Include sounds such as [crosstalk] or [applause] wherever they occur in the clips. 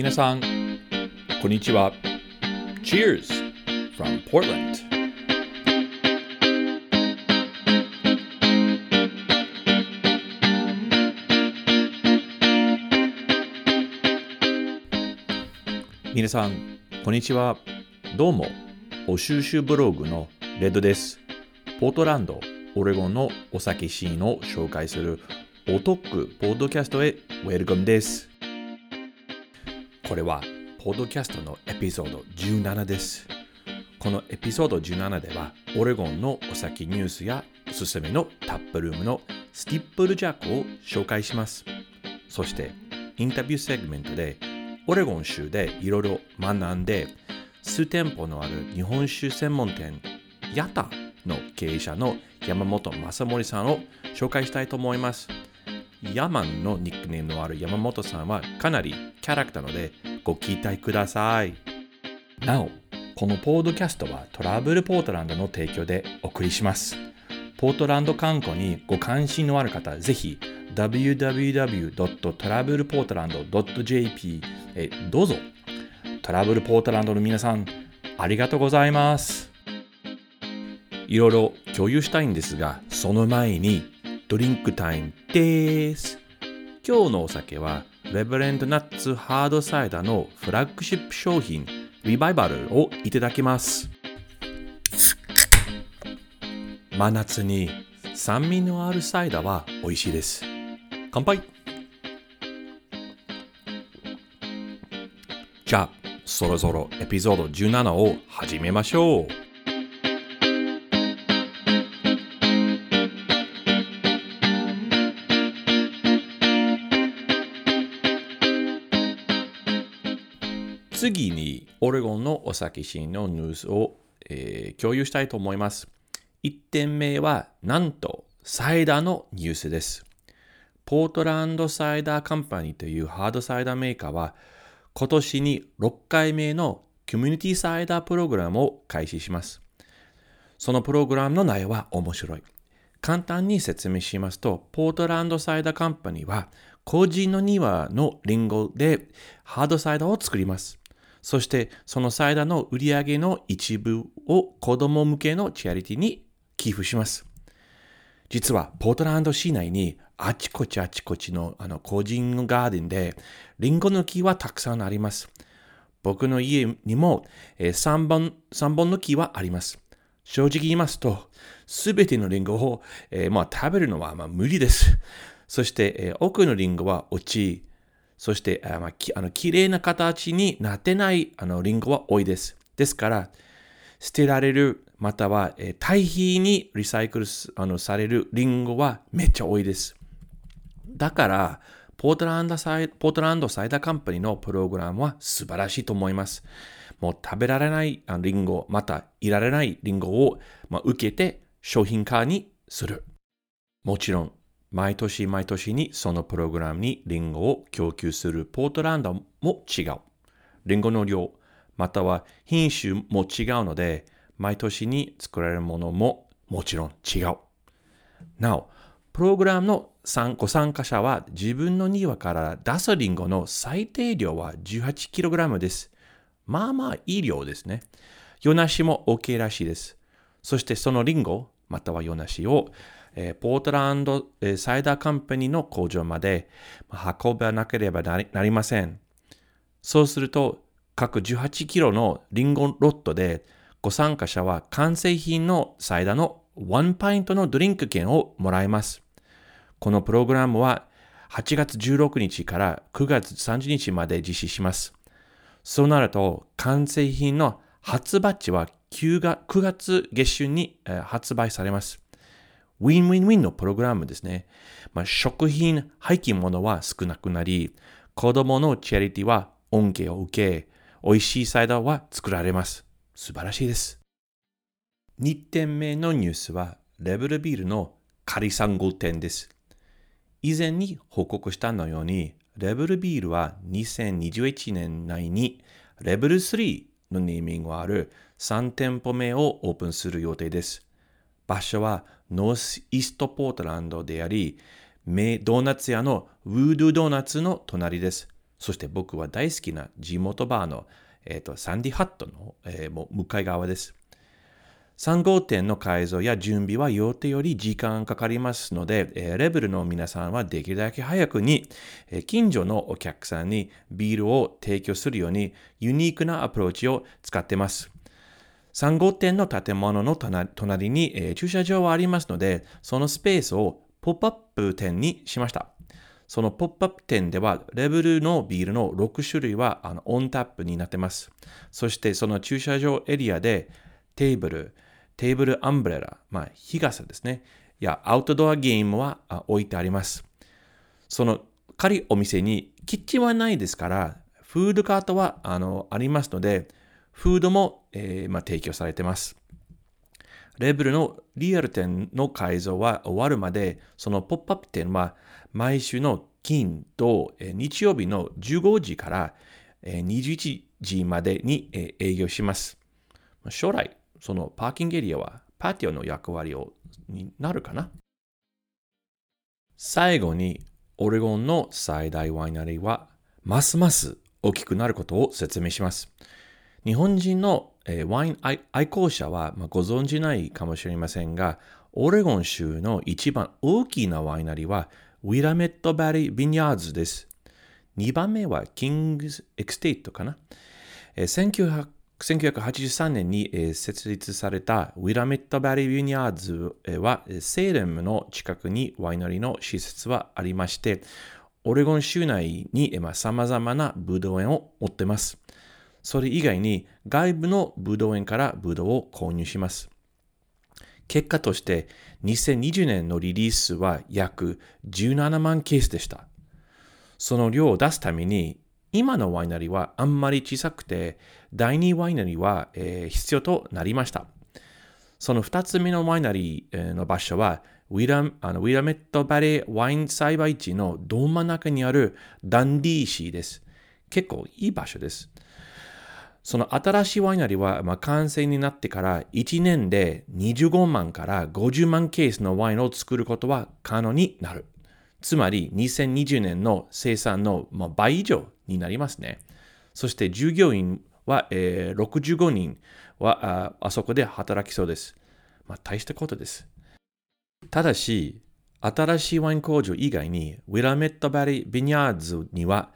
皆さん、こんにちは。Cheers from Portland! 皆さん、こんにちは。どうも、お収集ブログのレッドです。ポートランド、オレゴンのお酒シーンを紹介するお得ポッドキャストへウェルカムです。これは、ポッドキャストのエピソード17です。このエピソード17では、オレゴンのお酒ニュースやおすすめのタップルームのスティップルジャックを紹介します。そして、インタビューセグメントで、オレゴン州でいろいろ学んで、数店舗のある日本酒専門店、ヤタの経営者の山本正森さんを紹介したいと思います。ヤマンのニックネームのある山本さんはかなりキャラクターのでご期待ください。なお、このポードキャストはトラブルポートランドの提供でお送りします。ポートランド観光にご関心のある方、ぜひ www.travelportland.jp へどうぞ。トラブルポートランドの皆さん、ありがとうございます。いろいろ共有したいんですが、その前にドリンクタイムです。今日のお酒は、レブレンドナッツハードサイダーのフラッグシップ商品、リバイバルをいただきます。真夏に酸味のあるサイダーは美味しいです。乾杯じゃあ、そろそろエピソード17を始めましょう。次にオレゴンのお酒シーンのニュースを、えー、共有したいと思います。1点目は、なんと、サイダーのニュースです。ポートランドサイダーカンパニーというハードサイダーメーカーは、今年に6回目のコミュニティサイダープログラムを開始します。そのプログラムの内容は面白い。簡単に説明しますと、ポートランドサイダーカンパニーは、個人の庭のリンゴでハードサイダーを作ります。そしてそのサイダーの売り上げの一部を子供向けのチャリティに寄付します。実はポートランド市内にあちこちあちこちのあの個人ガーデンでリンゴの木はたくさんあります。僕の家にも、3, 本3本の木はあります。正直言いますと、すべてのリンゴを、えーまあ、食べるのはまあ無理です。そして、えー、奥のリンゴは落ち、そして、あまあ、きあの綺麗な形になってないあのリンゴは多いです。ですから、捨てられる、または、えー、堆肥にリサイクルあのされるリンゴはめっちゃ多いです。だから、ポートランドサイポートランドサイダーカンパニーのプログラムは素晴らしいと思います。もう食べられないリンゴ、またいられないリンゴを、まあ、受けて商品化にする。もちろん、毎年毎年にそのプログラムにリンゴを供給するポートランドも違う。リンゴの量、または品種も違うので、毎年に作られるものももちろん違う。なお、プログラムのご参加者は自分の庭から出すリンゴの最低量は 18kg です。まあまあいい量ですね。ヨナシも OK らしいです。そしてそのリンゴ、またはヨナシをポートランド、サイダーカンパニーの工場まで運ばなければなりません。そうすると、各18キロのリンゴロットで、ご参加者は完成品のサイダーの1パイントのドリンク券をもらえます。このプログラムは8月16日から9月30日まで実施します。そうなると、完成品の発売値は9月下旬に発売されます。ウィンウィンウィンのプログラムですね。まあ、食品、廃棄物は少なくなり、子供のチャリティは恩恵を受け、美味しいサイダーは作られます。素晴らしいです。2点目のニュースは、レベルビールのカリサンゴ店です。以前に報告したのように、レベルビールは2021年内にレベル3のネーミングがある3店舗目をオープンする予定です。場所はノースイーストポートランドであり、メドーナツ屋のウードゥドーナツの隣です。そして僕は大好きな地元バーの、えーと、サンディハットの、えー、もう向かい側です。3号店の改造や準備は予定より時間かかりますので、えー、レベルの皆さんはできるだけ早くに、えー、近所のお客さんにビールを提供するようにユニークなアプローチを使ってます。3号店の建物の隣に、えー、駐車場はありますので、そのスペースをポップアップ店にしました。そのポップアップ店では、レベルのビールの6種類はあのオンタップになってます。そしてその駐車場エリアでテーブル、テーブルアンブレラ、まあ日傘ですね。やアウトドアゲームは置いてあります。その仮お店にキッチンはないですから、フードカートはあのありますので、フードも、えーまあ、提供されています。レベルのリアル店の改造は終わるまで、そのポップアップ店は毎週の金と日曜日の15時から21時までに営業します。将来、そのパーキングエリアはパティオの役割をになるかな最後に、オレゴンの最大ワイナリーはますます大きくなることを説明します。日本人のワイン愛好者はご存じないかもしれませんが、オレゴン州の一番大きなワイナリーは Willamette Valley Vineyards です。2番目は King Estate かな？1983年に設立された Willamette Valley Vineyards はセーレムの近くにワイナリーの施設はありまして、オレゴン州内に様々なブドウ園を持っています。それ以外に外部のブドウ園からブドウを購入します。結果として2020年のリリースは約17万ケースでした。その量を出すために今のワイナリーはあんまり小さくて第2ワイナリーは、えー、必要となりました。その2つ目のワイナリーの場所はウィラあのウィラメットバレーワイン栽培地のど真ん中にあるダンディーシーです。結構いい場所です。その新しいワイナリーは、まあ、完成になってから1年で25万から50万ケースのワインを作ることは可能になる。つまり2020年の生産の、まあ、倍以上になりますね。そして従業員は、えー、65人はあそこで働きそうです。まあ、大したことです。ただし、新しいワイン工場以外に、ウィラメットバリー・ビニャーズには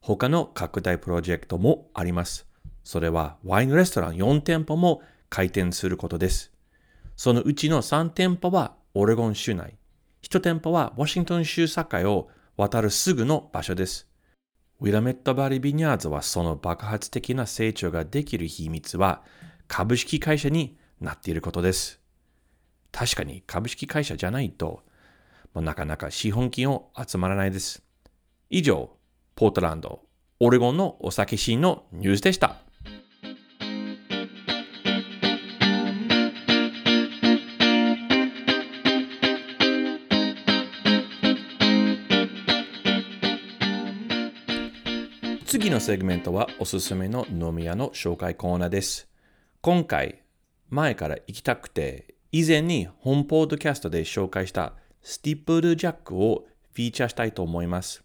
他の拡大プロジェクトもあります。それはワインレストラン4店舗も開店することです。そのうちの3店舗はオレゴン州内、1店舗はワシントン州境を渡るすぐの場所です。ウィラメットバリビニャーズはその爆発的な成長ができる秘密は株式会社になっていることです。確かに株式会社じゃないと、なかなか資本金を集まらないです。以上、ポートランド、オレゴンのお酒シーンのニュースでした。次のセグメントはおすすめの飲み屋の紹介コーナーです。今回、前から行きたくて、以前に本ポードキャストで紹介した Steeplejack をフィーチャーしたいと思います。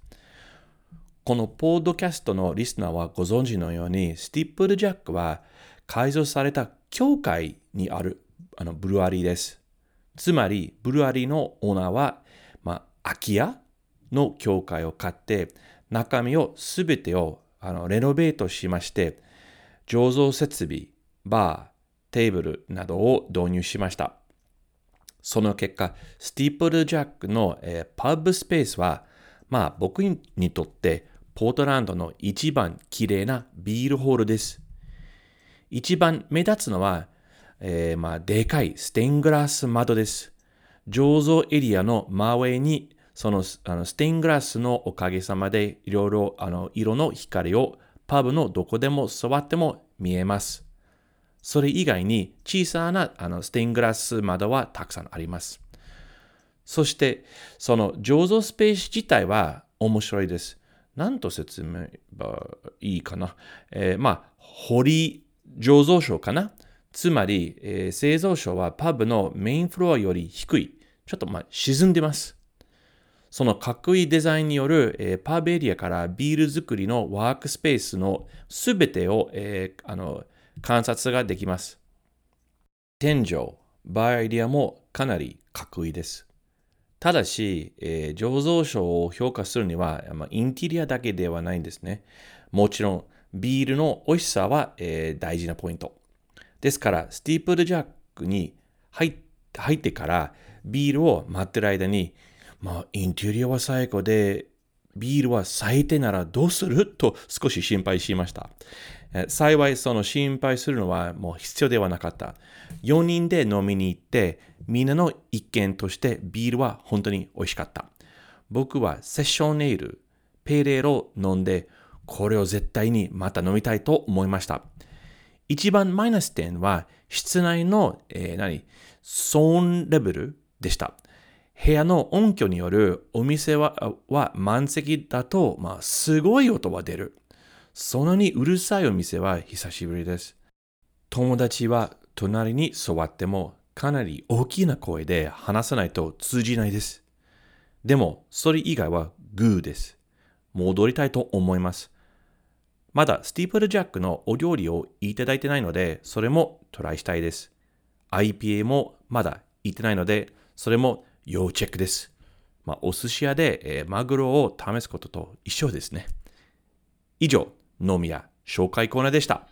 このポードキャストのリスナーはご存知のように、 Steeplejack は改造された教会にあるあのブルワリーです。つまり、ブルワリーのオーナーは、まあ、空き家の教会を買って、中身をすべてをあのレノベートしまして、醸造設備、バー、テーブルなどを導入しました。その結果、スティープルジャックの、えー、パブスペースは、まあ僕にとってポートランドの一番綺麗なビールホールです。一番目立つのは、えー、まあでかいステングラス窓です。醸造エリアの真上にそのあのステイングラスのおかげさまでいろいろあの色の光をパブのどこでも座っても見えます。それ以外に小さなあのステイングラス窓はたくさんあります。そしてその醸造スペース自体は面白いです。何と説明ばいいかな。えー、まあ、堀醸造所かな。つまり、えー、製造所はパブのメインフロアより低い。ちょっとまあ沈んでます。そのかっこいいデザインによる、えー、パブエリアからビール作りのワークスペースのすべてを、えー、あの観察ができます。天井、バーエリアもかなりかっこいいです。ただし、えー、醸造所を評価するには、まあ、インテリアだけではないんですね。もちろん、ビールの美味しさは、えー、大事なポイント。ですから、スティープルジャックに入ってからビールを待ってる間に、まあ、インテリアは最高で、ビールは最低ならどうする？と少し心配しました。幸いその心配するのはもう必要ではなかった。4人で飲みに行って、みんなの一見としてビールは本当に美味しかった。僕はセッションネイル、ペレーを飲んで、これを絶対にまた飲みたいと思いました。一番マイナス点は、室内の、えー、何、騒音レベルでした。部屋の音響によるお店は満席だと、まあ、すごい音は出る。そんなにうるさいお店は久しぶりです。友達は隣に座ってもかなり大きな声で話さないと通じないです。でも、それ以外はグーです。戻りたいと思います。まだスティープルジャックのお料理をいただいてないので、それもトライしたいです。IPA もまだ行ってないので、それも要チェックです。まあ、お寿司屋で、えー、マグロを試すことと一緒ですね。以上、飲み屋紹介コーナーでした。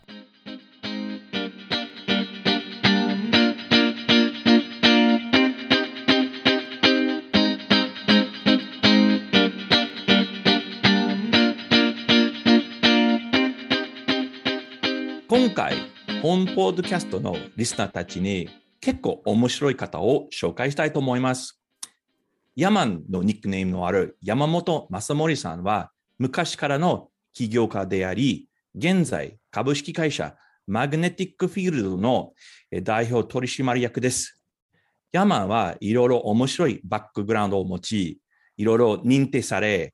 今回、本ポッドキャストのリスナーたちに結構面白い方を紹介したいと思います。ヤマンのニックネームのある山本正森さんは昔からの起業家であり、現在株式会社マグネティックフィールドの代表取締役です。ヤマンはいろいろ面白いバックグラウンドを持ち、いろいろ認定され、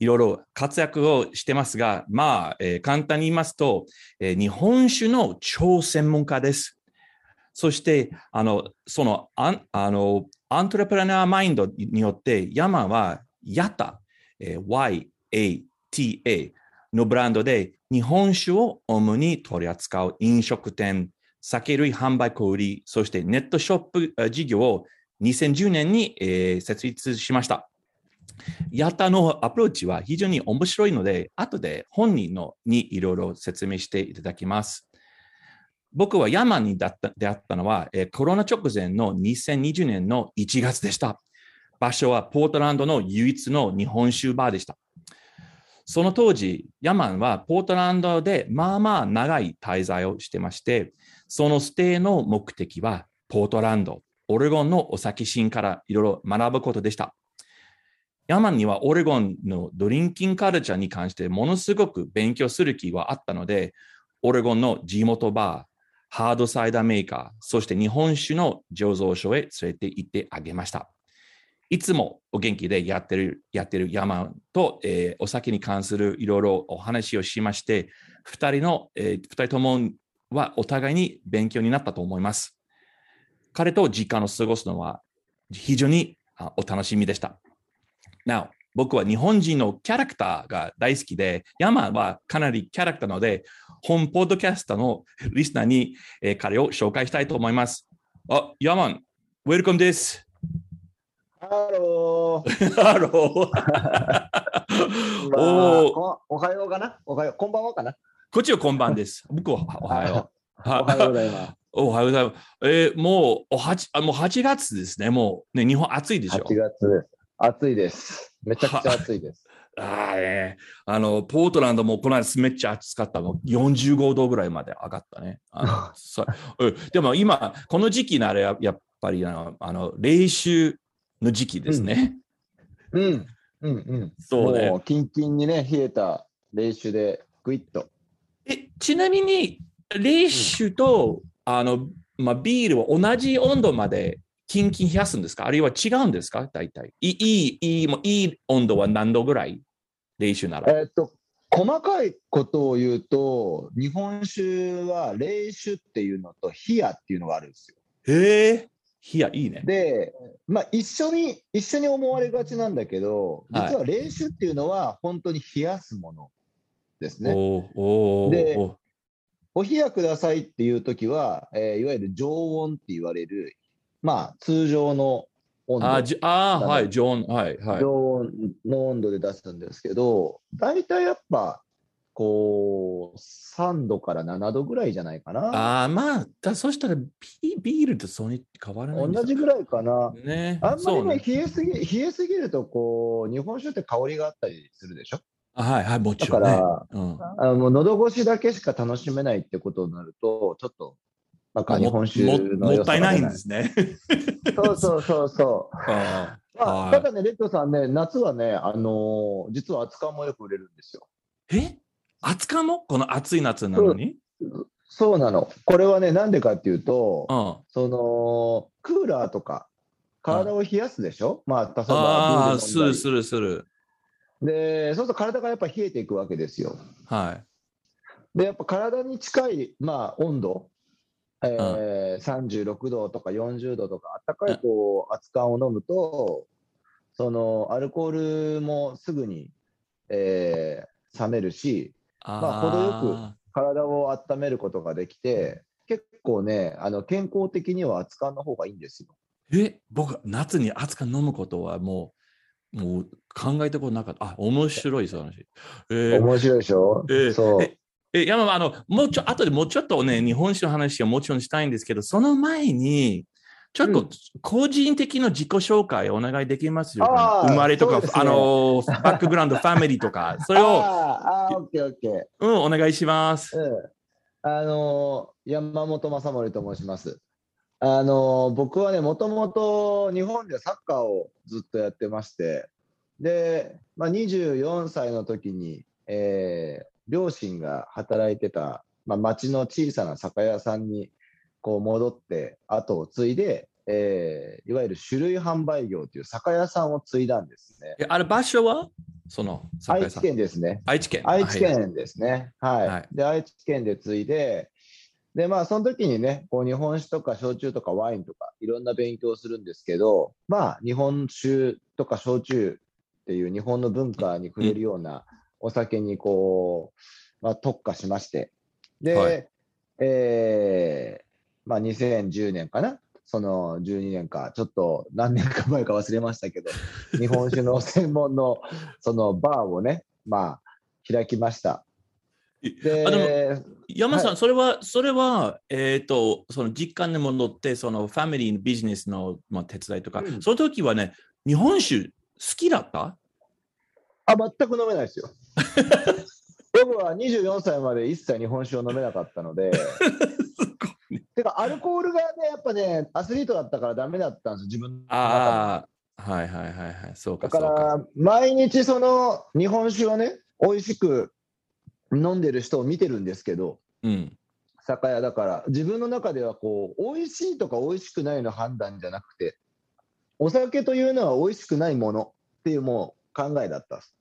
いろいろ活躍をしてますが、まあ、えー、簡単に言いますと、えー、日本酒の超専門家です。そして、あの、その、ああの、アントレプレナーマインドによって、ヤマは、ヤタ、えー、YATA のブランドで日本酒を主に取り扱う飲食店、酒類販売小売、そしてネットショップ事業を2010年に、えー、設立しました。ヤタのアプローチは非常に面白いので、後で本人のにいろいろ説明していただきます。僕はヤマンに出会ったのは、えコロナ直前の2020年の1月でした。場所はポートランドの唯一の日本酒バーでした。その当時、ヤマンはポートランドでまあまあ長い滞在をしてまして、そのステイの目的はポートランド、オレゴンのお酒シーンからいろいろ学ぶことでした。ヤマンにはオレゴンのドリンキングカルチャーに関してものすごく勉強する気はあったので、オレゴンの地元バー、ハードサイダーメーカー、そして日本酒の醸造所へ連れて行ってあげました。いつもお元気でやってる、やってるヤマンと、えー、お酒に関するいろいろお話をしまして、二人の、えー、二人ともはお互いに勉強になったと思います。彼と時間を過ごすのは非常にお楽しみでした。Now, 僕は日本人のキャラクターが大好きで、ヤマはかなりキャラクターなので、本ポッドキャストのリスナーに、えー、彼を紹介したいと思います。あ、ヤマさん、ウェルカムです。 Hello。Hello。[laughs] おおはようかな？おはよう。こんばんはかな？こっちはこんばんです。僕はおはよう。おはようございます。おはようございます。えー、もう 8, あもう8月ですね。もうね、日本暑いでしょ。8月です。暑いです。めちゃくちゃ暑いです。[laughs] あえあの、ポートランドもこの間めっちゃ暑かったの。45度ぐらいまで上がったね。あの [laughs] でも今、この時期ならやっぱりあの、あの冷酒の時期ですね。うん、うん、うん、うん。そうね。もうキンキンにね、冷えた冷酒でグイッと。え、ちなみに、冷酒と、うん、あの、まあ、ビールを同じ温度までキンキン冷やすんですか？あるいは違うんですか？大体。いい、いい、もいい温度は何度ぐらい冷酒なら。えっと、細かいことを言うと、日本酒は冷酒っていうのと冷やっていうのがあるんですよ。へえ。冷や、いいね。で、まあ、一緒に、一緒に思われがちなんだけど、実は冷酒っていうのは本当に冷やすものですね。おでお冷やくださいっていうときは、えー、いわゆる常温って言われる、まあ、通常の温度。あじあ、はい、常温、はい、はい。常温の温度で出すんですけど、大体やっぱ、こう、3度から7度ぐらいじゃないかな。ああ、まあ、だそしたらビビールとそに変わらない同じぐらいかな。ね。あんまりね、ね冷えすぎ、冷えすぎると、こう、日本酒って香りがあったりするでしょ？はいはい、もちろん、ね、だから、うん、あの喉越しだけしか楽しめないってことになると、ちょっと、なんか日本酒のもったいないんですね。そうそうそうそう。[laughs] あまあ、ただね、レッドさんね、夏はね、あのー、実は熱燗もよく売れるんですよ。え？熱燗も？この暑い夏なのに？そうなの。これはね、なんでかっていうと、うん、その、クーラーとか、体を冷やすでしょ、うん、まあ、例えば、ああ、するするする。で、そうすると体がやっぱ冷えていくわけですよ。はい。で、やっぱ体に近い、まあ、温度、えー、36度とか40度とか、あったかいこう熱燗を飲むと、そのアルコールもすぐに、えー、冷めるし、まあ、程よく体を温めることができて、結構ね、あの健康的には熱燗の方がいいんですよ。え、僕、夏に熱燗飲むことはもう、もう考えたことなかった。あ、面白い、その話。えー、面白いでしょ、えー、そう。え、山あの、もうちょ、後でもうちょっとね、日本酒の話はもちろんしたいんですけど、その前に、ちょっと個人的な自己紹介お願いできますよ、うん、生まれとか、ね、あの、バックグラウンド、ファミリーとか、それを。[laughs] ああ、オッケーオッケー。うん、お願いします。うん、あの、山本正森と申します。あの、僕はね、もともと日本でサッカーをずっとやってまして、で、まあ、24歳の時に、えー、両親が働いてた、まあ、町の小さな酒屋さんにこう戻って後を継いで、えー、いわゆる種類販売業という酒屋さんを継いだんですね。あれ場所は？その愛知県ですね。愛知県。愛知県ですね。はい。はい、で、愛知県で継いで、で、まあ、その時にね、こう日本酒とか焼酎とかワインとかいろんな勉強をするんですけど、まあ、日本酒とか焼酎っていう日本の文化に触れるようなお酒にこう、まあ、特化しまして、で、はい、えー、まあ、2010年かな、その12年か、ちょっと何年か前か忘れましたけど、[laughs] 日本酒の専門のそのバーをね、まあ、開きました。であでも山さん、はい、それは、それは、えっ、ー、と、その実感に戻って、そのファミリーのビジネスの、まあ、手伝いとか、うん、その時はね、日本酒好きだった？あ、全く飲めないですよ。[laughs] 僕は24歳まで一切日本酒を飲めなかったので、[laughs] てか、アルコールがね、やっぱね、アスリートだったからダメだったんです自分のああ、はいはいはいはい、そうか。だから、毎日その日本酒をね、美味しく飲んでる人を見てるんですけど、うん、酒屋だから、自分の中ではこう、美味しいとか美味しくないの判断じゃなくて、お酒というのは美味しくないものっていうもう考えだったです。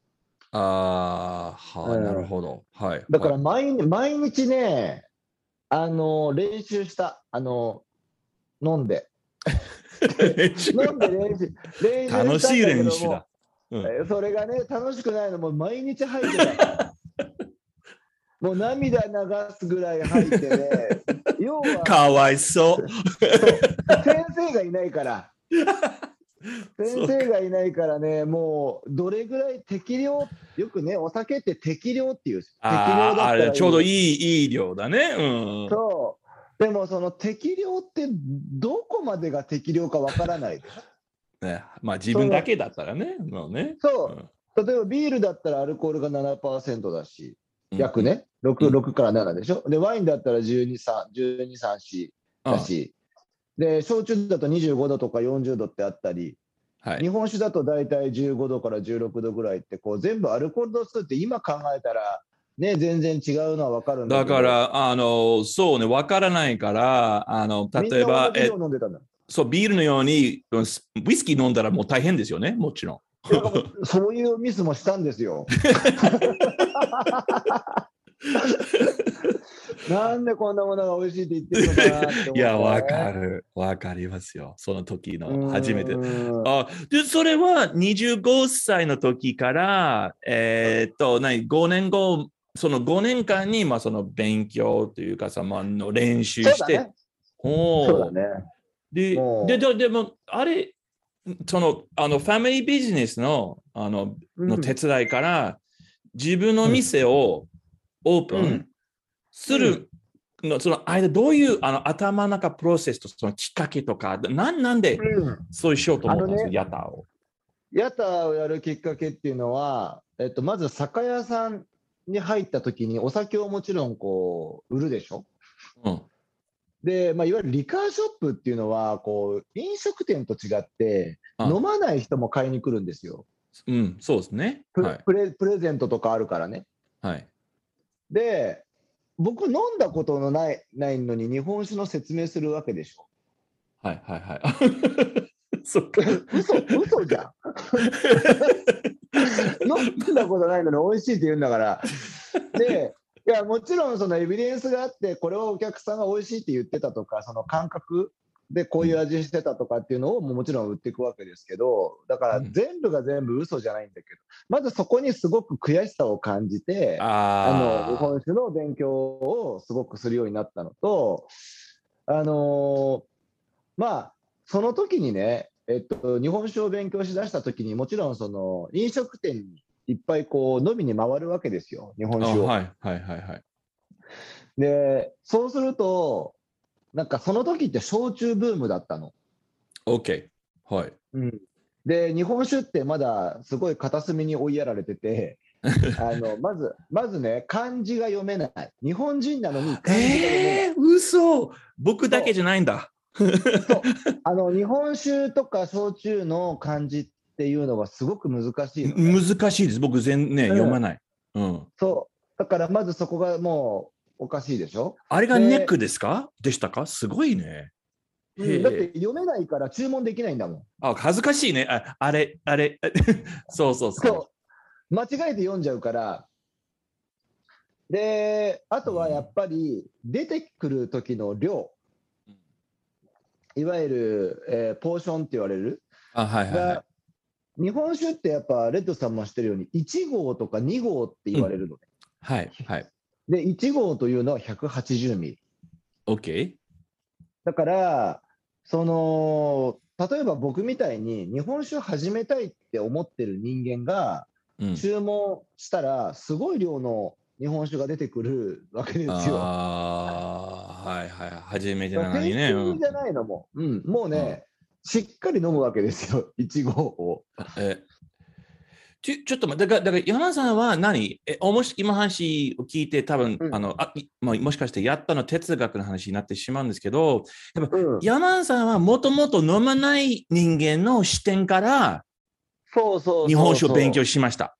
ああ、はあ、なるほど。はい。だから毎,、毎日ね、あの、練習した。あの、飲んで。飲んで練習。練習楽しい練習だ。うん、それがね、楽しくないのも毎日入ってた。[laughs] もう涙流すぐらい入ってね。[laughs] 要は。かわいそう。先生がいないから。先生がいないからね、もうどれぐらい適量、よくね、お酒って適量っていう、適量だったらちょうどいいいい量だね。うん、そう。でもその適量ってどこまでが適量かわからない。でしょ。ね、まあ自分だけだったらね。もうね。そう、うん、例えばビールだったらアルコールが7%だし、約ね、6, 6から7でしょ。で、ワインだったら12、3、12、3、4だし、で、焼酎だと25度とか40度ってあったり、はい、日本酒だと大体15度から16度ぐらいって、こう全部アルコール度数って今考えたら、ね、全然違うのは分かるんだだから、あの、そうね、分からないから、あの、例えば、えそう、ビールのように、ウイスキー飲んだらもう大変ですよね、もちろん。そういうミスもしたんですよ。[laughs] [laughs] なんでこんなものが美味しいって言ってるのかなって思って、いや、わかる。わかりますよ。その時の初めて。あで、それは25歳の時から、えー、っと、何、5年後、その5年間に、まあ、その勉強というかさ、まあ、の練習して。そうだね。で、で、ででも、あれ、その、あの、ファミリービジネスの、あの、の手伝いから、自分の店をオープンするの、その間、どういうあの頭の中プロセスとそのきっかけとか、なんなんでそうしようと思ったんですか、ヤターを。ヤターをやるきっかけっていうのは、えっと、まず酒屋さんに入った時にお酒をもちろんこう売るでしょ？うん、で、まあ、いわゆるリカーショップっていうのはこう飲食店と違って飲まない人も買いに来るんですよ。うん、そうですね。プレ,、プレプレゼントとかあるからね。はい。で、僕飲んだことのないないのに日本酒の説明するわけでしょ。はいはいはい。[laughs] そっか。嘘、嘘じゃん。[laughs] 飲んだことないのに美味しいって言うんだから。で、いや、もちろんそのエビデンスがあって、これをお客さんが美味しいって言ってたとか、その感覚でこういう味してたとかっていうのをもちろん売っていくわけですけど、だから全部が全部嘘じゃないんだけど、まずそこにすごく悔しさを感じて、あの日本酒の勉強をすごくするようになったのと、あのまあ、その時にね、えっと、日本酒を勉強しだした時にもちろんその飲食店にいっぱいこう飲みに回るわけですよ、日本酒を。はいはいはいはい。で、そうすると、なんかその時って焼酎ブームだったの。OK。はい。うん、で、日本酒ってまだすごい片隅に追いやられてて、[laughs] あのまず、まずね、漢字が読めない。日本人なのに漢字が読めない。えー、嘘僕だけじゃないんだ。あの日本酒とか焼酎の漢字っていうのはすごく難しい、ね、難しいです。僕全ね、読まない。うん。そう。だからまずそこがもうおかしいでしょ？あれがネックですか？でしたか？すごいね。だって読めないから注文できないんだもん。あ、恥ずかしいね。ああれ、あれ。[laughs] そうそうそう。そう間違えて読んじゃうから。で、あとはやっぱり出てくる時の量。いわゆる、えー、ポーションって言われる。あはいはい、はい、日本酒ってやっぱレッドさんも知ってるように1号とか2号って言われるのね。うん、はいはいで1号というのは180ミリ。OK。だからその例えば僕みたいに日本酒を始めたいって思ってる人間が注文したらすごい量の日本酒が出てくるわけですよ。ああ、はいはい。初めてなのにね。じゃないのも、うん、もうね、うん、しっかり飲むわけですよ、いちごを。えちょちょっと待って、だから、だから山さんは何？えおもし今話を聞いて、多分、うん、あのあまあ、もしかしてやったの哲学の話になってしまうんですけど、やっぱ、うん、山さんはもともと飲まない人間の視点から、そうそう日本酒を勉強しました。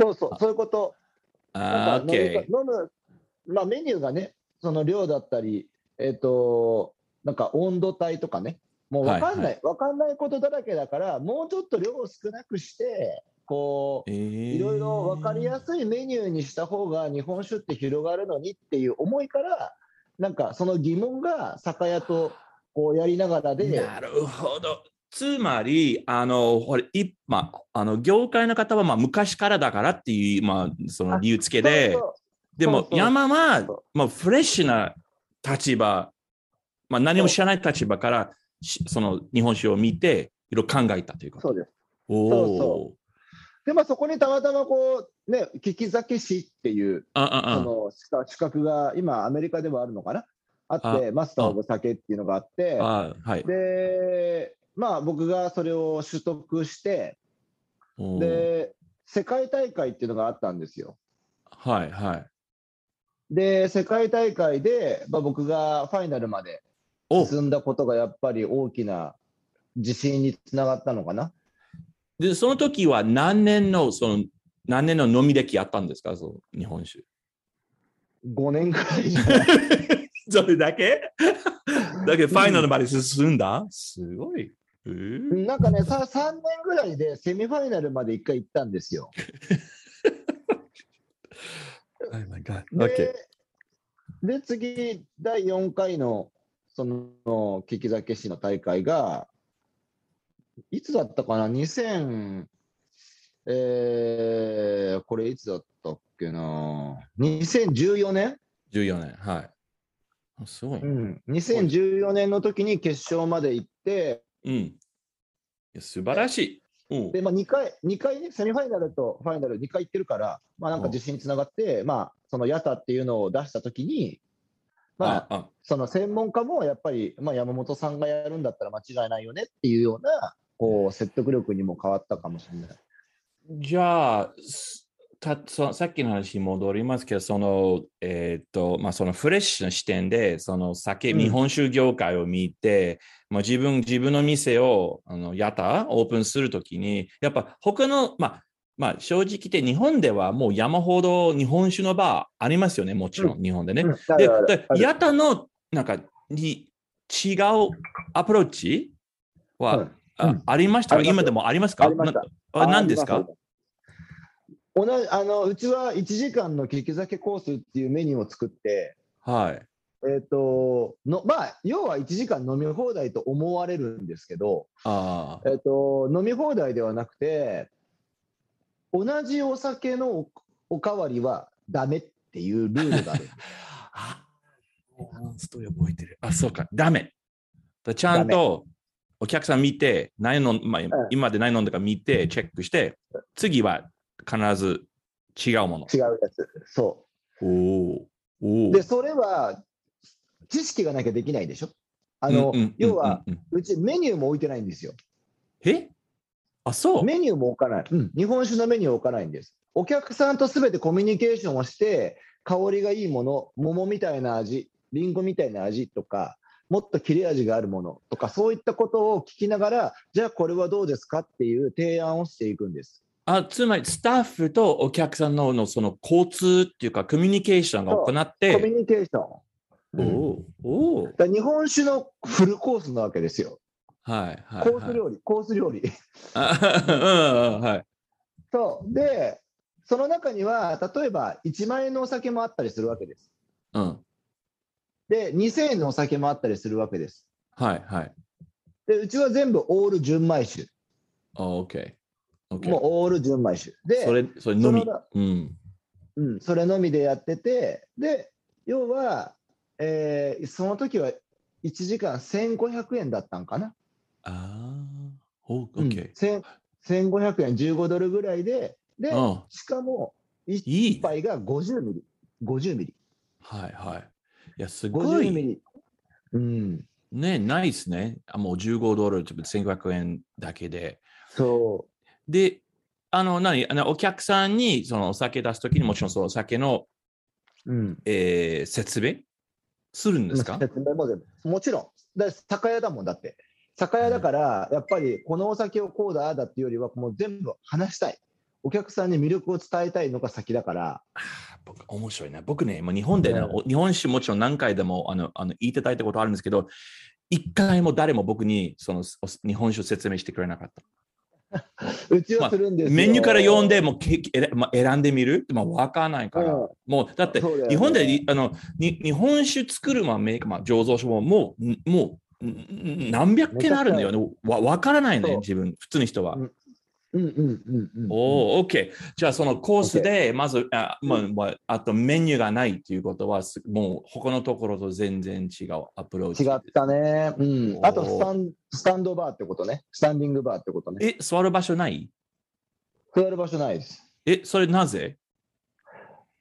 そうそう、そういうこと。あ飲む、飲むまあ、メニューがね、その量だったり、えっ、ー、と、なんか温度帯とかね、もう分かんない、はいはい、分かんないことだらけだから、もうちょっと量を少なくして、こう、えー、いろいろ分かりやすいメニューにした方が日本酒って広がるのにっていう思いから、なんかその疑問が酒屋とこうやりながらで。なるほど。つまり、あの、ほれ、いまあ、あの、業界の方は、まあ、昔からだからっていう、まあ、その理由付けで、そうそうでも、山は、まあ、フレッシュな立場、まあ、何も知らない立場から、その日本史を見て、いろいろ考えたというか。そうです。おそうそうで、まあ、そこにたまたまこう、ね、聞き酒師っていう、あの資格が今、アメリカでもあるのかな？あって、マスター・オブ・酒っていうのがあって、はい、で、まあ僕がそれを取得して、で、世界大会っていうのがあったんですよ。はいはい。で、世界大会で、まあ、僕がファイナルまで進んだことがやっぱり大きな自信につながったのかな？で、その時は何年の、その、何年の飲み歴あったんですか、そう日本酒。5年くらい。じゃないそれだけ？[laughs] だけどファイナルまで進んだ、すごい。なんかねさ、3年ぐらいでセミファイナルまで1回行ったんですよ。[laughs] でで、次、第4回のその利き酒師の大会が、いつだったかな、2000、えー、これいつだったっけな、2014年 ?14 年、はい。すごい、うん。2014年の時に決勝まで行って、うん。素晴らしい。で、まあ、2回、2回ね、セミファイナルとファイナル2回行ってるから、まあ、なんか自信につながって、まあ、そのヤタっていうのを出したときに、まあ、その専門家もやっぱり、まあ、山本さんがやるんだったら間違いないよねっていうような、こう、説得力にも変わったかもしれない。じゃあ、たそさっきの話に戻りますけど、その、えっ、ー、と、まあ、そのフレッシュな視点で、その酒、日本酒業界を見て、まあ、自分、自分の店を、あの、やったオープンするときに、やっぱ他の、まあ、まあ、正直言って日本ではもう山ほど日本酒のバーありますよね、もちろん、日本でね。うん、で、でやたの、なんか、に違うアプローチは、うんあありました？か今でもありますか？何ですか？同じあのうちは1時間の利き酒コースっていうメニューを作って、はい、えっ、ー、と、の、まあ、要は1時間飲み放題と思われるんですけど、あえっ、ー、と、飲み放題ではなくて、同じお酒のおかわりはダメっていうルールがある。[laughs] あ。あ、そうか、ダメ。ちゃんとお客さん見て、何飲ん、まあ、今まで何飲んだか見て、チェックして、次は必ず違うもの。違うやつ。そう。おお。で、それは知識がなきゃできないでしょ？あの、要は、うちメニューも置いてないんですよ。え？あ、そうメニューも置かない、うん。日本酒のメニューを置かないんです。お客さんとすべてコミュニケーションをして、香りがいいもの、桃みたいな味、りんごみたいな味とか、もっと切れ味があるものとか、そういったことを聞きながら、じゃあこれはどうですかっていう提案をしていくんです。あつまり、スタッフとお客さんののその交通っていうか、コミュニケーションが行って。コミュニケーション。おお日本酒のフルコースなわけですよ。はい、はい。コース料理、コース料理。はい。そう。で、その中には、例えば1万円のお酒もあったりするわけです。うん。で、2000円のお酒もあったりするわけです。はい、はい。で、うちは全部オール純米酒。あ、OK。Okay. もうオール純米酒。で、それ、それのみ。うん。うん、それのみでやってて、で、要は、えー、その時は1時間1500円だったんかな。ああ、お、OK、うん。1500円、15ドルぐらいで、で、しかも、1杯が50ミリ。50ミリ。はいはい。いや、すごい。50ミリ。うん。ね、ないですね。あもう15ドル、1500円だけで。そう。で、あの、何？あのお客さんにそのお酒出すときにもちろんそのお酒の、うんえー、説明するんですか？説明ももちろん。だ酒屋だもんだって。酒屋だから、やっぱりこのお酒をこうだ、あだっていうよりは、もう全部話したい。お客さんに魅力を伝えたいのが先だから。僕、面白いな。僕ね、まあ、日本でね、うん、日本酒もちろん何回でもあのあの言いただいたことあるんですけど、一回も誰も僕にその日本酒を説明してくれなかった。[laughs] うちはするんです、まあ、メニューから読んでもけ、まあ、選んでみる？って、まあ、分からないから、うん、もうだって日本で、ね、あのに日本酒作る、まあメーカー、まあ、醸造所ももうもう何百件あるんだよね。わ分からないね、自分、普通の人は。うんうんうんうんうん、おお、OK。じゃあそのコースで、まず、あ,、まあ、あとメニューがないっていうことは、もう他のところと全然違うアプローチ。違ったね。うん。あとスタン、スタンドバーってことね。スタンディングバーってことね。え、座る場所ない？座る場所ないです。え、それなぜ？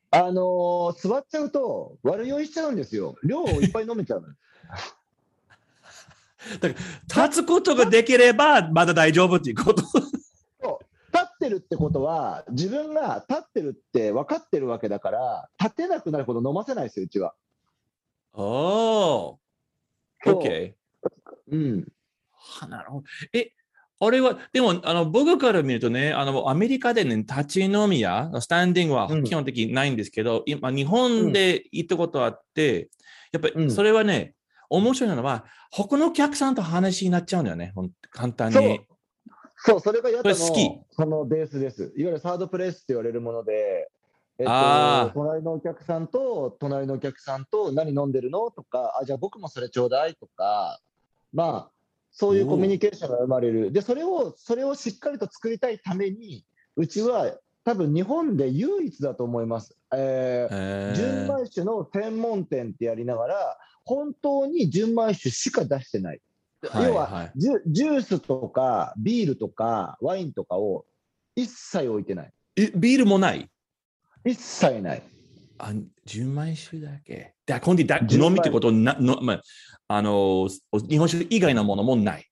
あのー、座っちゃうと悪酔いしちゃうんですよ。量をいっぱい飲めちゃう [laughs] だから、立つことができればまだ大丈夫っていうこと。立ってるってことは、自分が立ってるって分かってるわけだから、立てなくなるほど飲ませないですよ、うちは。おー、OK。うん。はなるほど。え、あれは、でも、あの、僕から見るとね、あの、アメリカでね、立ち飲みや、スタンディングは基本的にないんですけど、うん、今、日本で行ったことあって、やっぱり、それはね、うん、面白いのは、他のお客さんと話になっちゃうんだよね、簡単に。そう、それがやったのそのベースです。いわゆるサードプレイスって言われるもので、えっと、隣のお客さんと、隣のお客さんと何飲んでるのとか、あ、じゃあ僕もそれちょうだいとか、まあ、そういうコミュニケーションが生まれる。で、それを、それをしっかりと作りたいために、うちは多分日本で唯一だと思います。えー、純米酒の専門店ってやりながら、本当に純米酒しか出してない。はい要はジュ、ジュースとかビールとかワインとかを一切置いてない。え、ビールもない？一切ない。あ、純米酒だけ。だ今度だ飲みってことなの、まあ、あの、日本酒以外のものもない。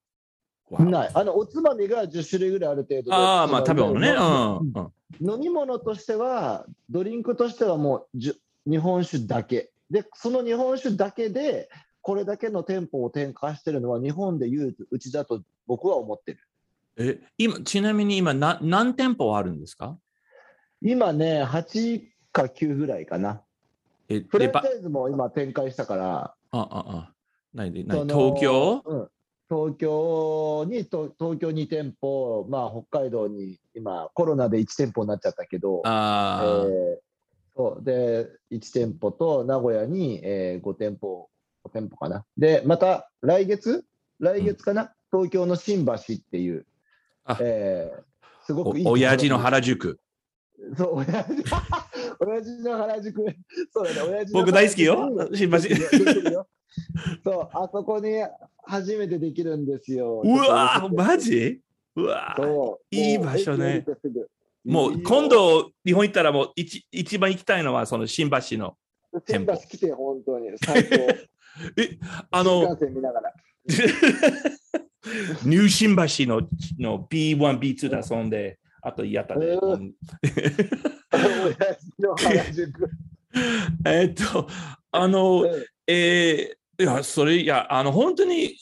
ない。あの、おつまみが10種類ぐらいある程度ああ、まあ食べ物ね、うん、飲み物としては、ドリンクとしてはもうじ日本酒だけ。で、その日本酒だけで、これだけの店舗を展開してるのは日本で唯一うちだと僕は思ってる。え、今、ちなみに今な、何店舗あるんですか？今ね、8か9ぐらいかな。えフランチャイズも今展開したから。ああ、あ、何で何東京、うん、東京に東京2店舗、まあ、北海道に今、コロナで1店舗になっちゃったけど、あえー、そう。で1店舗と名古屋に、えー、5店舗、5店舗かな。で、また来月、来月かな、うん、東京の新橋っていう、えー、すごくいい。親父の原宿。[laughs] そう、親父、[laughs] 親父の原宿。そうだね、親父僕大好きよ、新橋。そう、あそこに初めてできるんですよ。うわマジ？うわいい場所ね。もう今度、日本行ったらもう一一番行きたいのはその新橋の新橋来て、本当に最高。え、あの、[laughs] ニュー新橋のの B1、B2 で遊んで、あとやったで。[laughs] えっと、あの、えー、いや、それ、いや、あの、本当に、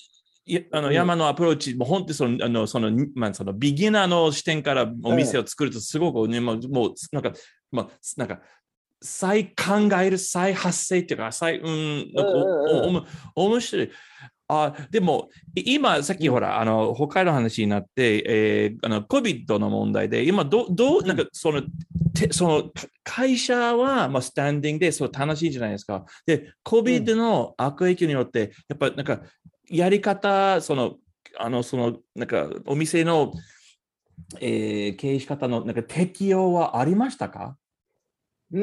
あの山のアプローチ、もう本当にその、あの、その、まあ、その、ビギナーの視点からお店を作ると、すごく、ね、もう、もうなんか、まあ、なんか、再考える、再発生っていうか、再、うん、お、面白い。あでも、今、さっきほら、あの、北海道の話になって、えー、あの、COVID の問題で、今、ど、どう、なんか、その、てその、会社は、まあ、スタンディングで、そう、楽しいじゃないですか。で、COVID の悪影響によって、やっぱ、なんか、やり方、その、あの、その、なんか、お店の、えー、経営し方の、なんか、適用はありましたか？うん、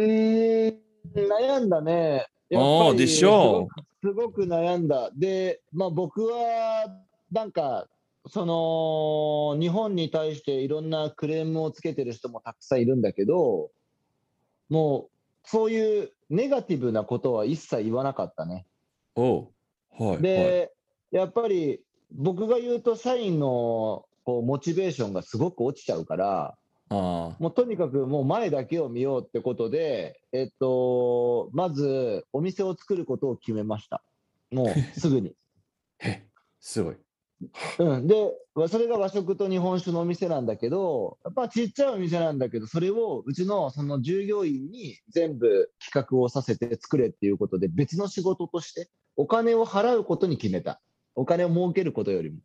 悩んだね。ああ、でしょう。すごく悩んだ。で、まあ、僕はなんか、その日本に対していろんなクレームをつけてる人もたくさんいるんだけど、もうそういうネガティブなことは一切言わなかったね。おはい、で、はい、やっぱり僕が言うと社員のこうモチベーションがすごく落ちちゃうから、あもうとにかくもう前だけを見ようってことで、えっと、まずお店を作ることを決めました。もうすぐに。[laughs] え、すごい。うん、で、それが和食と日本酒のお店なんだけど、やっぱちっちゃいお店なんだけど、それをうちのその従業員に全部企画をさせて作れっていうことで、別の仕事としてお金を払うことに決めた。お金を儲けることよりも。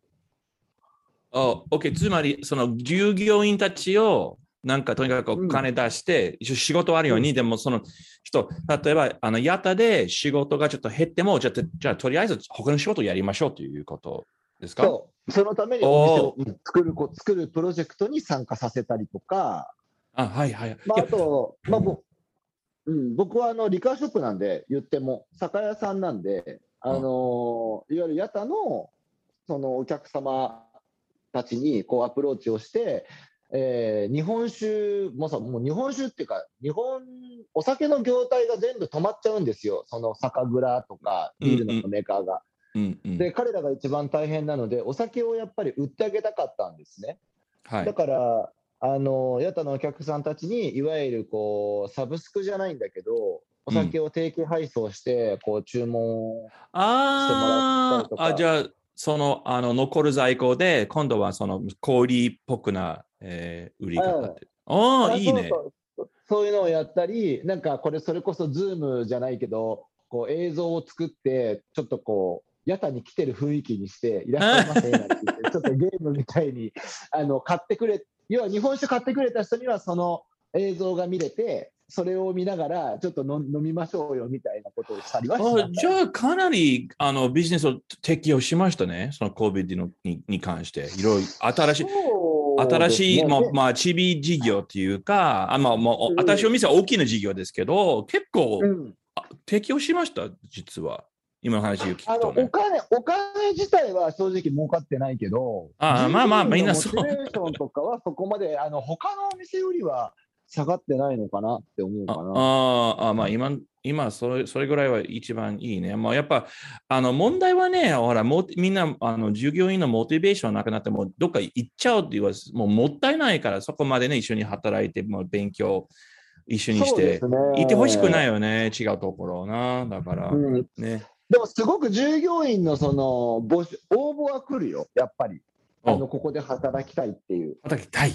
お、OK。つまり、その従業員たちを、なんかとにかくお金出して、一応仕事あるように、でもその人、例えば、あの、やったで仕事がちょっと減っても、じゃあ、じゃあとりあえず他の仕事をやりましょうということですか？そう。そのためにお店を作る、作るプロジェクトに参加させたりとか、あ、はいはい。まあ、あと、まあ、ぼうん、僕はあのリカーショップなんで、言っても、酒屋さんなんで、あのいわゆるヤタのそのお客様たちにこうアプローチをして、えー、日本酒もさ、もう日本酒っていうか、日本、お酒の業態が全部止まっちゃうんですよ、その酒蔵とかビールのメーカーが。うんうん、で、彼らが一番大変なので、お酒をやっぱり売ってあげたかったんですね。はい、だから、あの、ヤタのお客さんたちに、いわゆるこう、サブスクじゃないんだけど、お酒を定期配送して、こう、注文してもらったりとか。あ、じゃあ、そのあの残る在庫で、今度はその氷っぽくな、えー、売り方って。ああ、いいね。そうそう。いうのをやったり、なんかこれ、それこそズームじゃないけど、こう映像を作って、ちょっとこう、屋台に来てる雰囲気にして、いらっしゃいませなんて言って、[laughs] ちょっとゲームみたいにあの買ってくれ、要は日本酒買ってくれた人には、その映像が見れて、それを見ながら、ちょっと飲みましょうよみたいなことをしたりはしまじゃあ、かなりあのビジネスを適用しましたね、その COVID のにに関して。いろいろ新しい。新しい、まあ、まあ、チビ事業っていうか、あまあ、まあ、新しいお店は大きな事業ですけど、結構、うん、適用しました、実は。今の話を聞くと、ね、お金、お金自体は正直儲かってないけど、あまあまあ、みんなそう。モチベーションとかはそこまで、あの、他のお店よりは下がってないのかなって思うかな。ああ、まあ今、今それ、それぐらいは一番いいね。まあやっぱ、あの、問題はね、ほら、もみんな、あの、従業員のモチベーションなくなっても、どっか行っちゃうって言わもうもったいないから、そこまでね、一緒に働いて、もう勉強、一緒にして、いてほしくないよね、違うところな。だから、うん、ね。でもすごく従業員のその募集応募は来るよ、やっぱり。あのここで働きたいっていう。働きたい。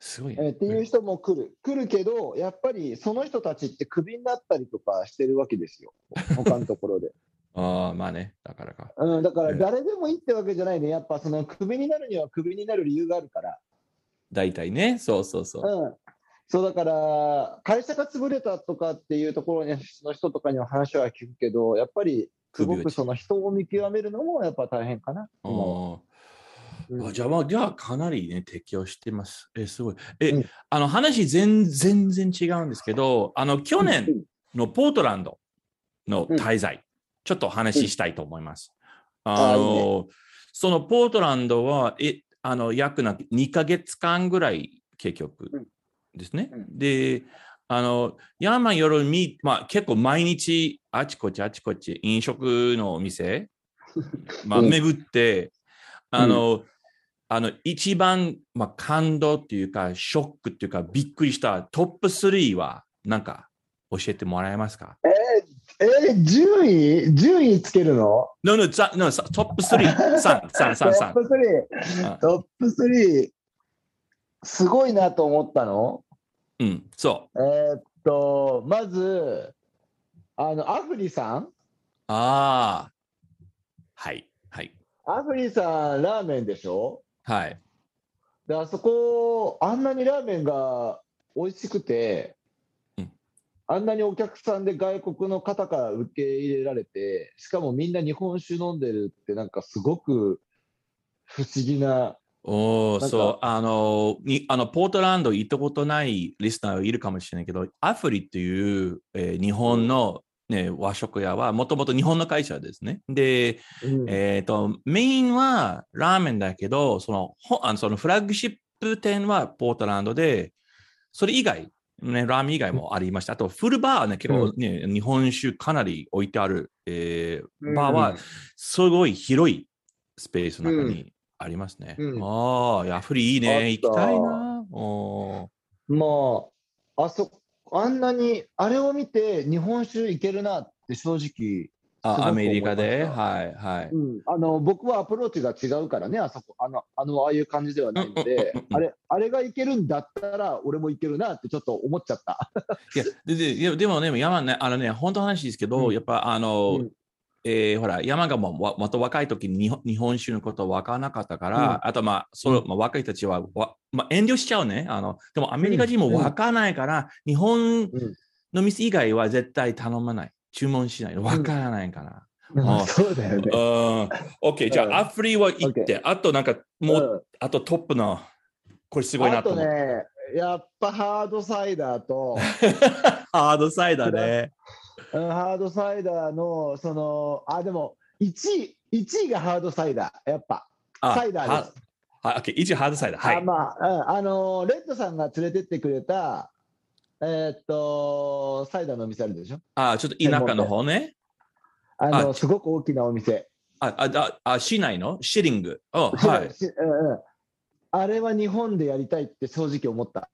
すごい、ね、えー、っていう人も来る。来るけど、やっぱりその人たちってクビになったりとかしてるわけですよ。[laughs] 他のところで。ああ、まあね、だからか。うん、だから誰でもいいってわけじゃないね。やっぱそのクビになるにはクビになる理由があるから。大体ね、そうそうそう。うん。そうだから、会社が潰れたとかっていうところの人とかには話は聞くけど、やっぱりすごくその人を見極めるのもやっぱ大変かな。うん、あじゃあ、まあ、じゃあかなりね、適応してます。え、すごい。え、うん、あの話全全然違うんですけど、あの、去年のポートランドの滞在、うん、ちょっと話したいと思います。あの、ね、そのポートランドは、え、あの、約な2ヶ月間ぐらい結局ですね。で、あの、山夜み、まあ結構毎日あちこちあちこち飲食のお店、[laughs] まあ巡って、うん、あの、一番、まあ、感動っていうか、ショックっていうか、びっくりしたトップ3は、なんか、教えてもらえますか？えー、えー、順位？順位つけるの ?No, no, no, トップ3、3、3、3、3。トップ3、トップ3、すごいなと思ったの？うん、そう。えー、っと、まず、あの、アフリさん？ああ。はい、はい。アフリさん、ラーメンでしょ？はい。で、あそこ、あんなにラーメンが美味しくて、うん、あんなにお客さんで外国の方から受け入れられて、しかもみんな日本酒飲んでるって、なんかすごく不思議なおお、そう、あの、にあの、ポートランド行ったことないリスナーいるかもしれないけど、アフリっていう、えー、日本の、ね、和食屋はもともと日本の会社ですね。で、うん、えっ、ー、と、メインはラーメンだけど、その、あのそのフラッグシップ店はポートランドで、それ以外、ね、ラーメン以外もありました。あと、フルバーね、結構ね、うん、日本酒かなり置いてある、えー、バーは、すごい広いスペースの中にありますね。うん、ああ、ヤフリいいね。行きたいな。まあ、あそ、あんなに、あれを見て日本酒いけるなって正直、あアメリカで、はいはい、うん、あの僕はアプローチが違うからね、あそこ、あのあのああいう感じではないので、[laughs] あれあれがいけるんだったら、俺もいけるなってちょっと思っちゃった。いやでででもね、山ね、あのね、本当の話ですけど、うん、やっぱあの、うん、えー、ほら、山がもまた若い時に日本酒のこと分からなかったから、うん、あとまあ、その、まあ、若い人たちはわ、まあ、遠慮しちゃうね。あの、でもアメリカ人も分からないから、日本の店以外は絶対頼まない。注文しない。分からないから。うん、そうだよね。うん。OK、じゃあ、アフリは行って、あとなんか、もう、あとトップの、これすごいなと思って。あとね、やっぱハードサイダーと、[laughs] ハードサイダーね。ハードサイダーの、その、あ、でも、1位、1位がハードサイダー、やっぱ。サイダーです。はい、OK、1位ハードサイダー。はい。あまあ、うん、あのレッドさんが連れてってくれた、えー、っと、サイダーのお店あるでしょ？あ、ちょっと田舎の方ね。あの、すごく大きなお店。あ、あ、あ市内の？シリング。はい。うんうん。あれは日本でやりたいって正直思った。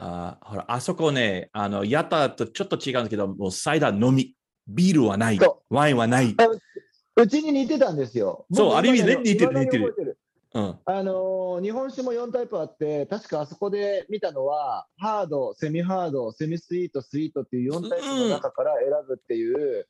あほら、あそこね、あの、やったとちょっと違うんですけど、もうサイダーのみ。ビールはない。ワインはない。うちに似てたんですよ。そう、ある意味ね、似てる、似てる。うん、あのー、日本酒も4タイプあって、確かあそこで見たのは、ハード、セミハード、セミスイート、スイートっていう4タイプの中から選ぶっていう、うん、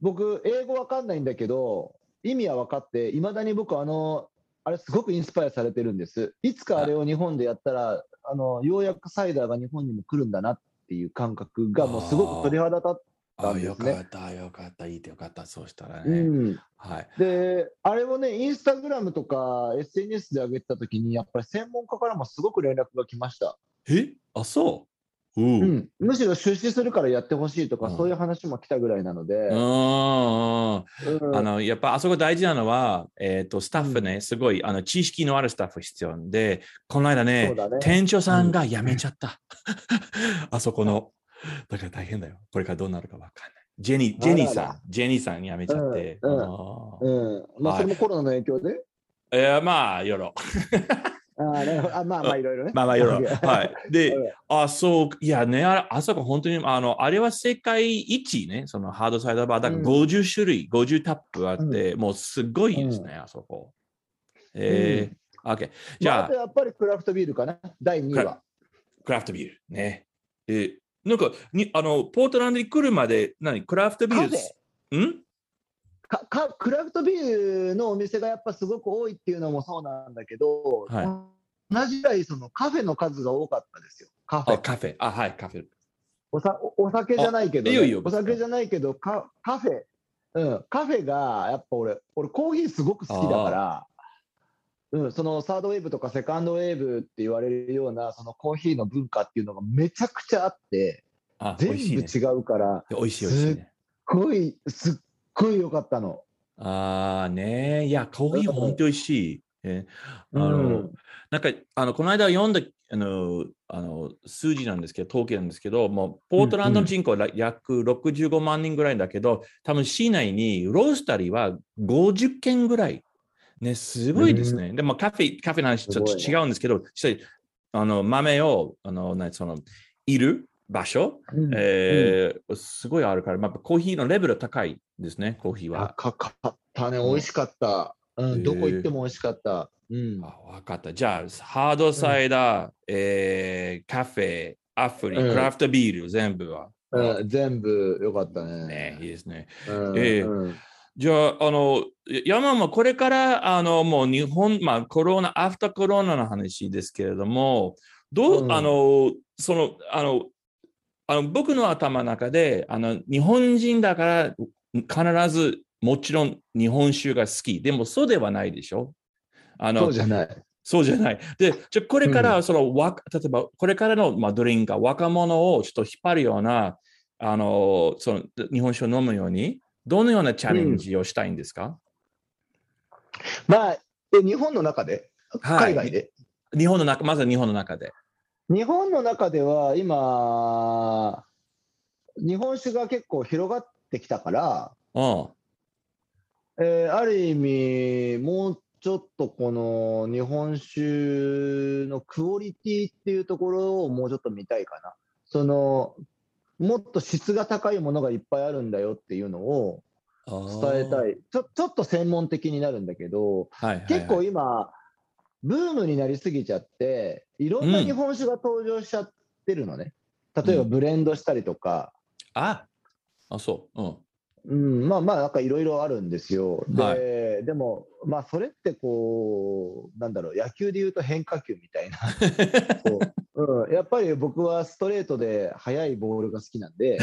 僕、英語わかんないんだけど、意味は分かって、いまだに僕、あの、あれすごくインスパイアされてるんです。いつかあれを日本でやったら、あのようやくサイダーが日本にも来るんだなっていう感覚がもうすごく鳥肌立ったんですね。よかった、よかった、いいてよかった、そうしたらね。うん、はい、で、あれをね、インスタグラムとか SNS で上げたときに、やっぱり専門家からもすごく連絡が来ました。え？あ、そううん、むしろ出資するからやってほしいとか、そういう話も来たぐらいなので、うん、あのやっぱあそこ大事なのは、えーと、スタッフね、すごいあの知識のあるスタッフ必要で、この間ね、ね。店長さんが辞めちゃった、[laughs] あそこの。だから大変だよ。これからどうなるか分かんない。ジェニー、ジェニーさん、ジェニーさん辞めちゃって。うん。うん。まあ、それもコロナの影響で？いや、まあ、よろ。あまあまあいろいろね。まあまあいろいろ。はい。で、あ、そう、いやね、ああそこ本当に、あの、あれは世界一ね、そのハードサイドバー、だから50種類、うん、50タップあって、うん、もうすごいですね、うん、あそこ。えー、うん、OK。じゃあ、まあ、やっぱりクラフトビールかな、第2位は。クラフトビールね。えー、なんかに、あの、ポートランドに来るまで、何、クラフトビールん？かかクラフトビールのお店がやっぱすごく多いっていうのもそうなんだけど、はい、同じぐらいそのカフェの数が多かったですよ。カフェ。カフェ。あ、はい、カフェ。おさお酒じゃないけど、ね、いいよお酒じゃないけどカ、カフェ。うん、カフェがやっぱ俺、俺コーヒーすごく好きだから、うん、そのサードウェーブとかセカンドウェーブって言われるようなそのコーヒーの文化っていうのがめちゃくちゃあって、全部違うから、美味しい、美味しい、ね、すっごい、すっごい良かったの。ああね、いや、コーヒー本当美味しい。えあの、うん、なんか、あの、この間読んだ、あの、あの数字なんですけど、統計なんですけど、もう、ポートランドの人口は約65万人ぐらいだけど、多分市内にロースタリーは50件ぐらい。ね、すごいですね。うん、でもカフェ、カフェの話ちょっと違うんですけど、あの豆を、あの、その、いる場所、うん、えー、すごいあるから、まあ、コーヒーのレベル高いですね、コーヒーは。高かったね、美味しかった。うん、どこ行っても美味しかった。うん、あ分かった。じゃあ、ハードサイダー、うん、えー、カフェ、アフリ、クラフトビール、全部は。うん、全部よかったね。ね、いいですね。うん、えーじゃあ、あの、山もこれから、あの、もう日本、まあ、コロナ、アフターコロナの話ですけれども、どう、うん、あの、その、あの、あの僕の頭の中であの日本人だから必ずもちろん日本酒が好き。でもそうではないでしょ？あのそうじゃない。そうじゃない。で、じゃこれからその、うん、例えばこれからの、まあ、ドリンク若者をちょっと引っ張るようなあのその日本酒を飲むようにどのようなチャレンジをしたいんですか、うん、まあ日本の中で？海外で、はい、日本の中まずは日本の中で。日本の中では今、日本酒が結構広がってきたから、あえー、ある意味、もうちょっとこの日本酒のクオリティっていうところをもうちょっと見たいかな。そのもっと質が高いものがいっぱいあるんだよっていうのを伝えたい。ちょちょっと専門的になるんだけど、はいはいはい、結構今、ブームになりすぎちゃって、いろんな日本酒が登場しちゃってるのね。うん、例えばブレンドしたりとか。ああ、そう。うん。うん、まあまあ、なんかいろいろあるんですよ。で、はい、でも、まあ、それってこう、なんだろう、野球でいうと変化球みたいな。[laughs] ううん、やっぱり僕はストレートで速いボールが好きなんで、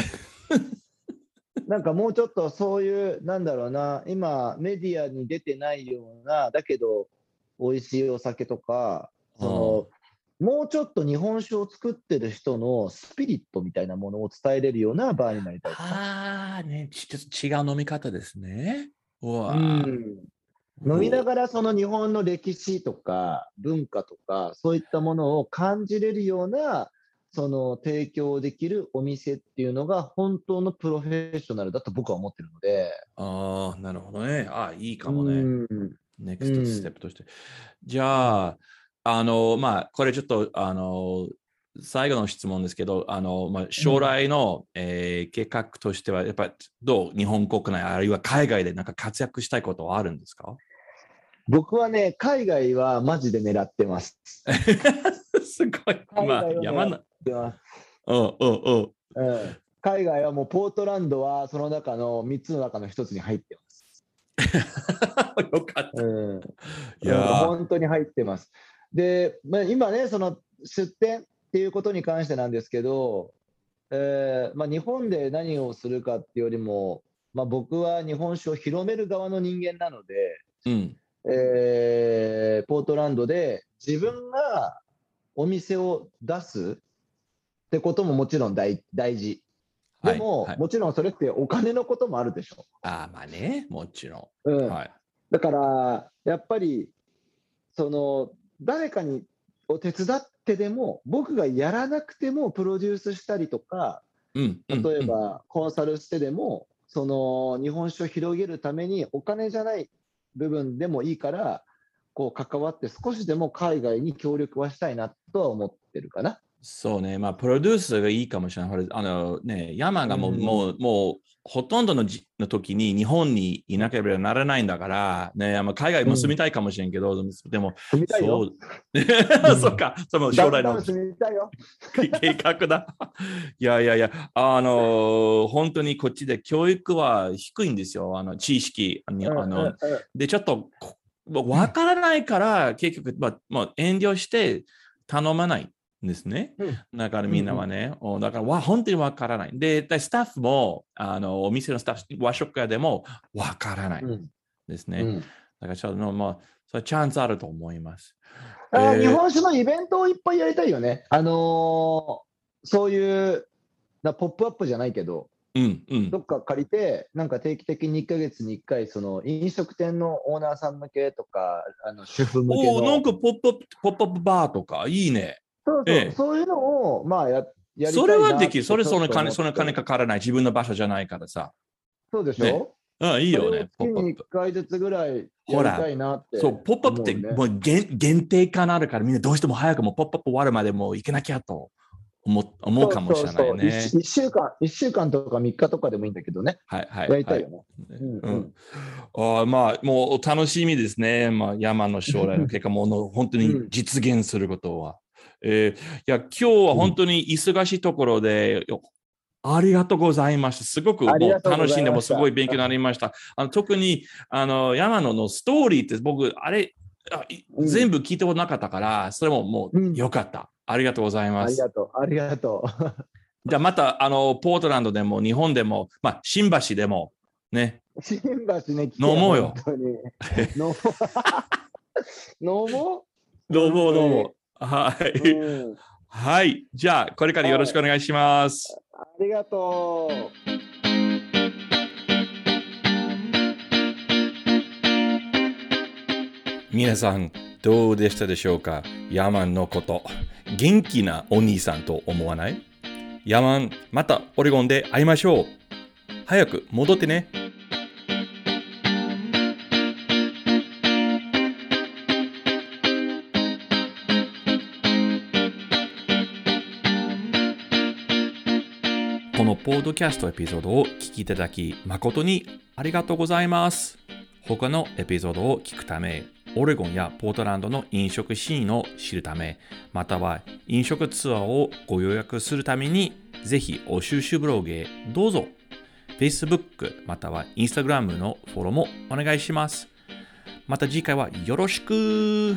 [laughs] なんかもうちょっとそういう、なんだろうな、今、メディアに出てないような、だけど、美味しいお酒とか、そのもうちょっと日本酒を作ってる人のスピリットみたいなものを伝えれるような場合になりたいああ、ね、ちょっと違う飲み方ですね。うわうん飲みながらその日本の歴史とか文化とかそういったものを感じれるようなその提供できるお店っていうのが本当のプロフェッショナルだと僕は思ってるので。ああ、なるほどね。ああ、いいかもね。ネクストステップとして。うん、じゃあ、あの、まあ、これちょっと、あの、最後の質問ですけど、あの、まあ、将来の、うん、えー、計画としては、やっぱりどう？日本国内、あるいは海外でなんか活躍したいことはあるんですか？僕はね、海外はマジで狙ってます。[laughs] すごい。まあ、山な。うんうんうん。海外はもうポートランドはその中の3つの中の1つに入ってます。[laughs] よかった。うん、いや本当に入ってます。で、まあ、今ね、その出店っていうことに関してなんですけど、えーまあ、日本で何をするかっていうよりも、まあ、僕は日本酒を広める側の人間なので、うん。えーポートランドで自分がお店を出すってことももちろん大大事。でも、はいはいもちろんそれってお金のこともあるでしょ。ああ、まあね、もちろうんん。はい。だから、やっぱり、その、誰かにを手伝ってでも、僕がやらなくてもプロデュースしたりとか、うん。うん例え、ばコンサルしてでも、その日本酒を広げるためにお金じゃない部分でもいいから、こう関わって少しでも海外に協力はしたいなとは思ってるかな。そうね、まあ、プロデュースがいいかもしれない。あのね、山がもう、うんもう、もう、ほとんどのじの時に日本にいなければならないんだから、ね、まあ海外も住みたいかもしれんけど、でも、住みたいよ。そう、[laughs] そっか、その将来の。[laughs] 計画だ。いやいやいや、あの、本当にこっちで教育は低いんですよ、あの、知識。あの、うんうんうん。で、ちょっと、こわからないから、結局、まあ、まあ、遠慮して頼まない。んですね。うんだからみんなはね、おだからわ本当にわからない。で、でスタッフも、あの、お店のスタッフ、和食屋でもわからないうんですね。うんだからちょっと、まあ、それチャンスあると思います。あーえー日本酒のイベントをいっぱいやりたいよね。あのーそういうなポップアップじゃないけど、うん、うん。どっか借りて、なんか定期的に1ヶ月に1回、その飲食店のオーナーさん向けとか、あの主婦向けおお、なんの、かポップアップ、ポップアップバーとか、いいね。そうそう、ええそういうのを、まあや、やそれはできる。それその金、その金かからない。自分の場所じゃないからさ。そうでしねょ、うん、いいよね。月に1ポップアップ。回ずつぐらいやりほらたいなってそう、ポップアップってもう限限定化なるから、みんなどうしても早くもポップアップ終わるまでもう行けなきゃと思う思うかもしれないそうそうね。そう 1, 週間、一週間とか3日とかでもいいんだけどね、はいはい。やりたいよね。はいうんうんあーまあ、もう楽しみですね。まあ、山の将来の結果 [laughs] もの本当に実現することは。えーいや、今日は本当に忙しいところで、よありがとうございました。すごくもう楽しんでもすごい勉強になりました。あの特にあの山野のストーリーって僕、あれ、あ全部聞いてもなかったから、それももううんよかった。ありがとうございあます。りがとう、ありがとう。[laughs] じゃあまた、あの、ポートランドでも日本でも、まあ、新橋でも、ね、新橋ね、飲もうよ本当に。飲もう。[laughs] 飲もどうもどうも。はう、い。うん。はい。じゃあ、これからよろしくお願いします。ありがとう。皆さん、どうでしたでしょうか？ヤマンのこと。元気なお兄さんと思わない？ヤマン、またオレゴンで会いましょう。早く戻ってね。ポッドキャストエピソードを聞きいただき誠にありがとうございます。他のエピソードを聞くため、オレゴンやポートランドの飲食シーンを知るため、または飲食ツアーをご予約するために、ぜひお収集ブログへどうぞ。Facebook または Instagram のフォローもお願いします。また次回はよろしく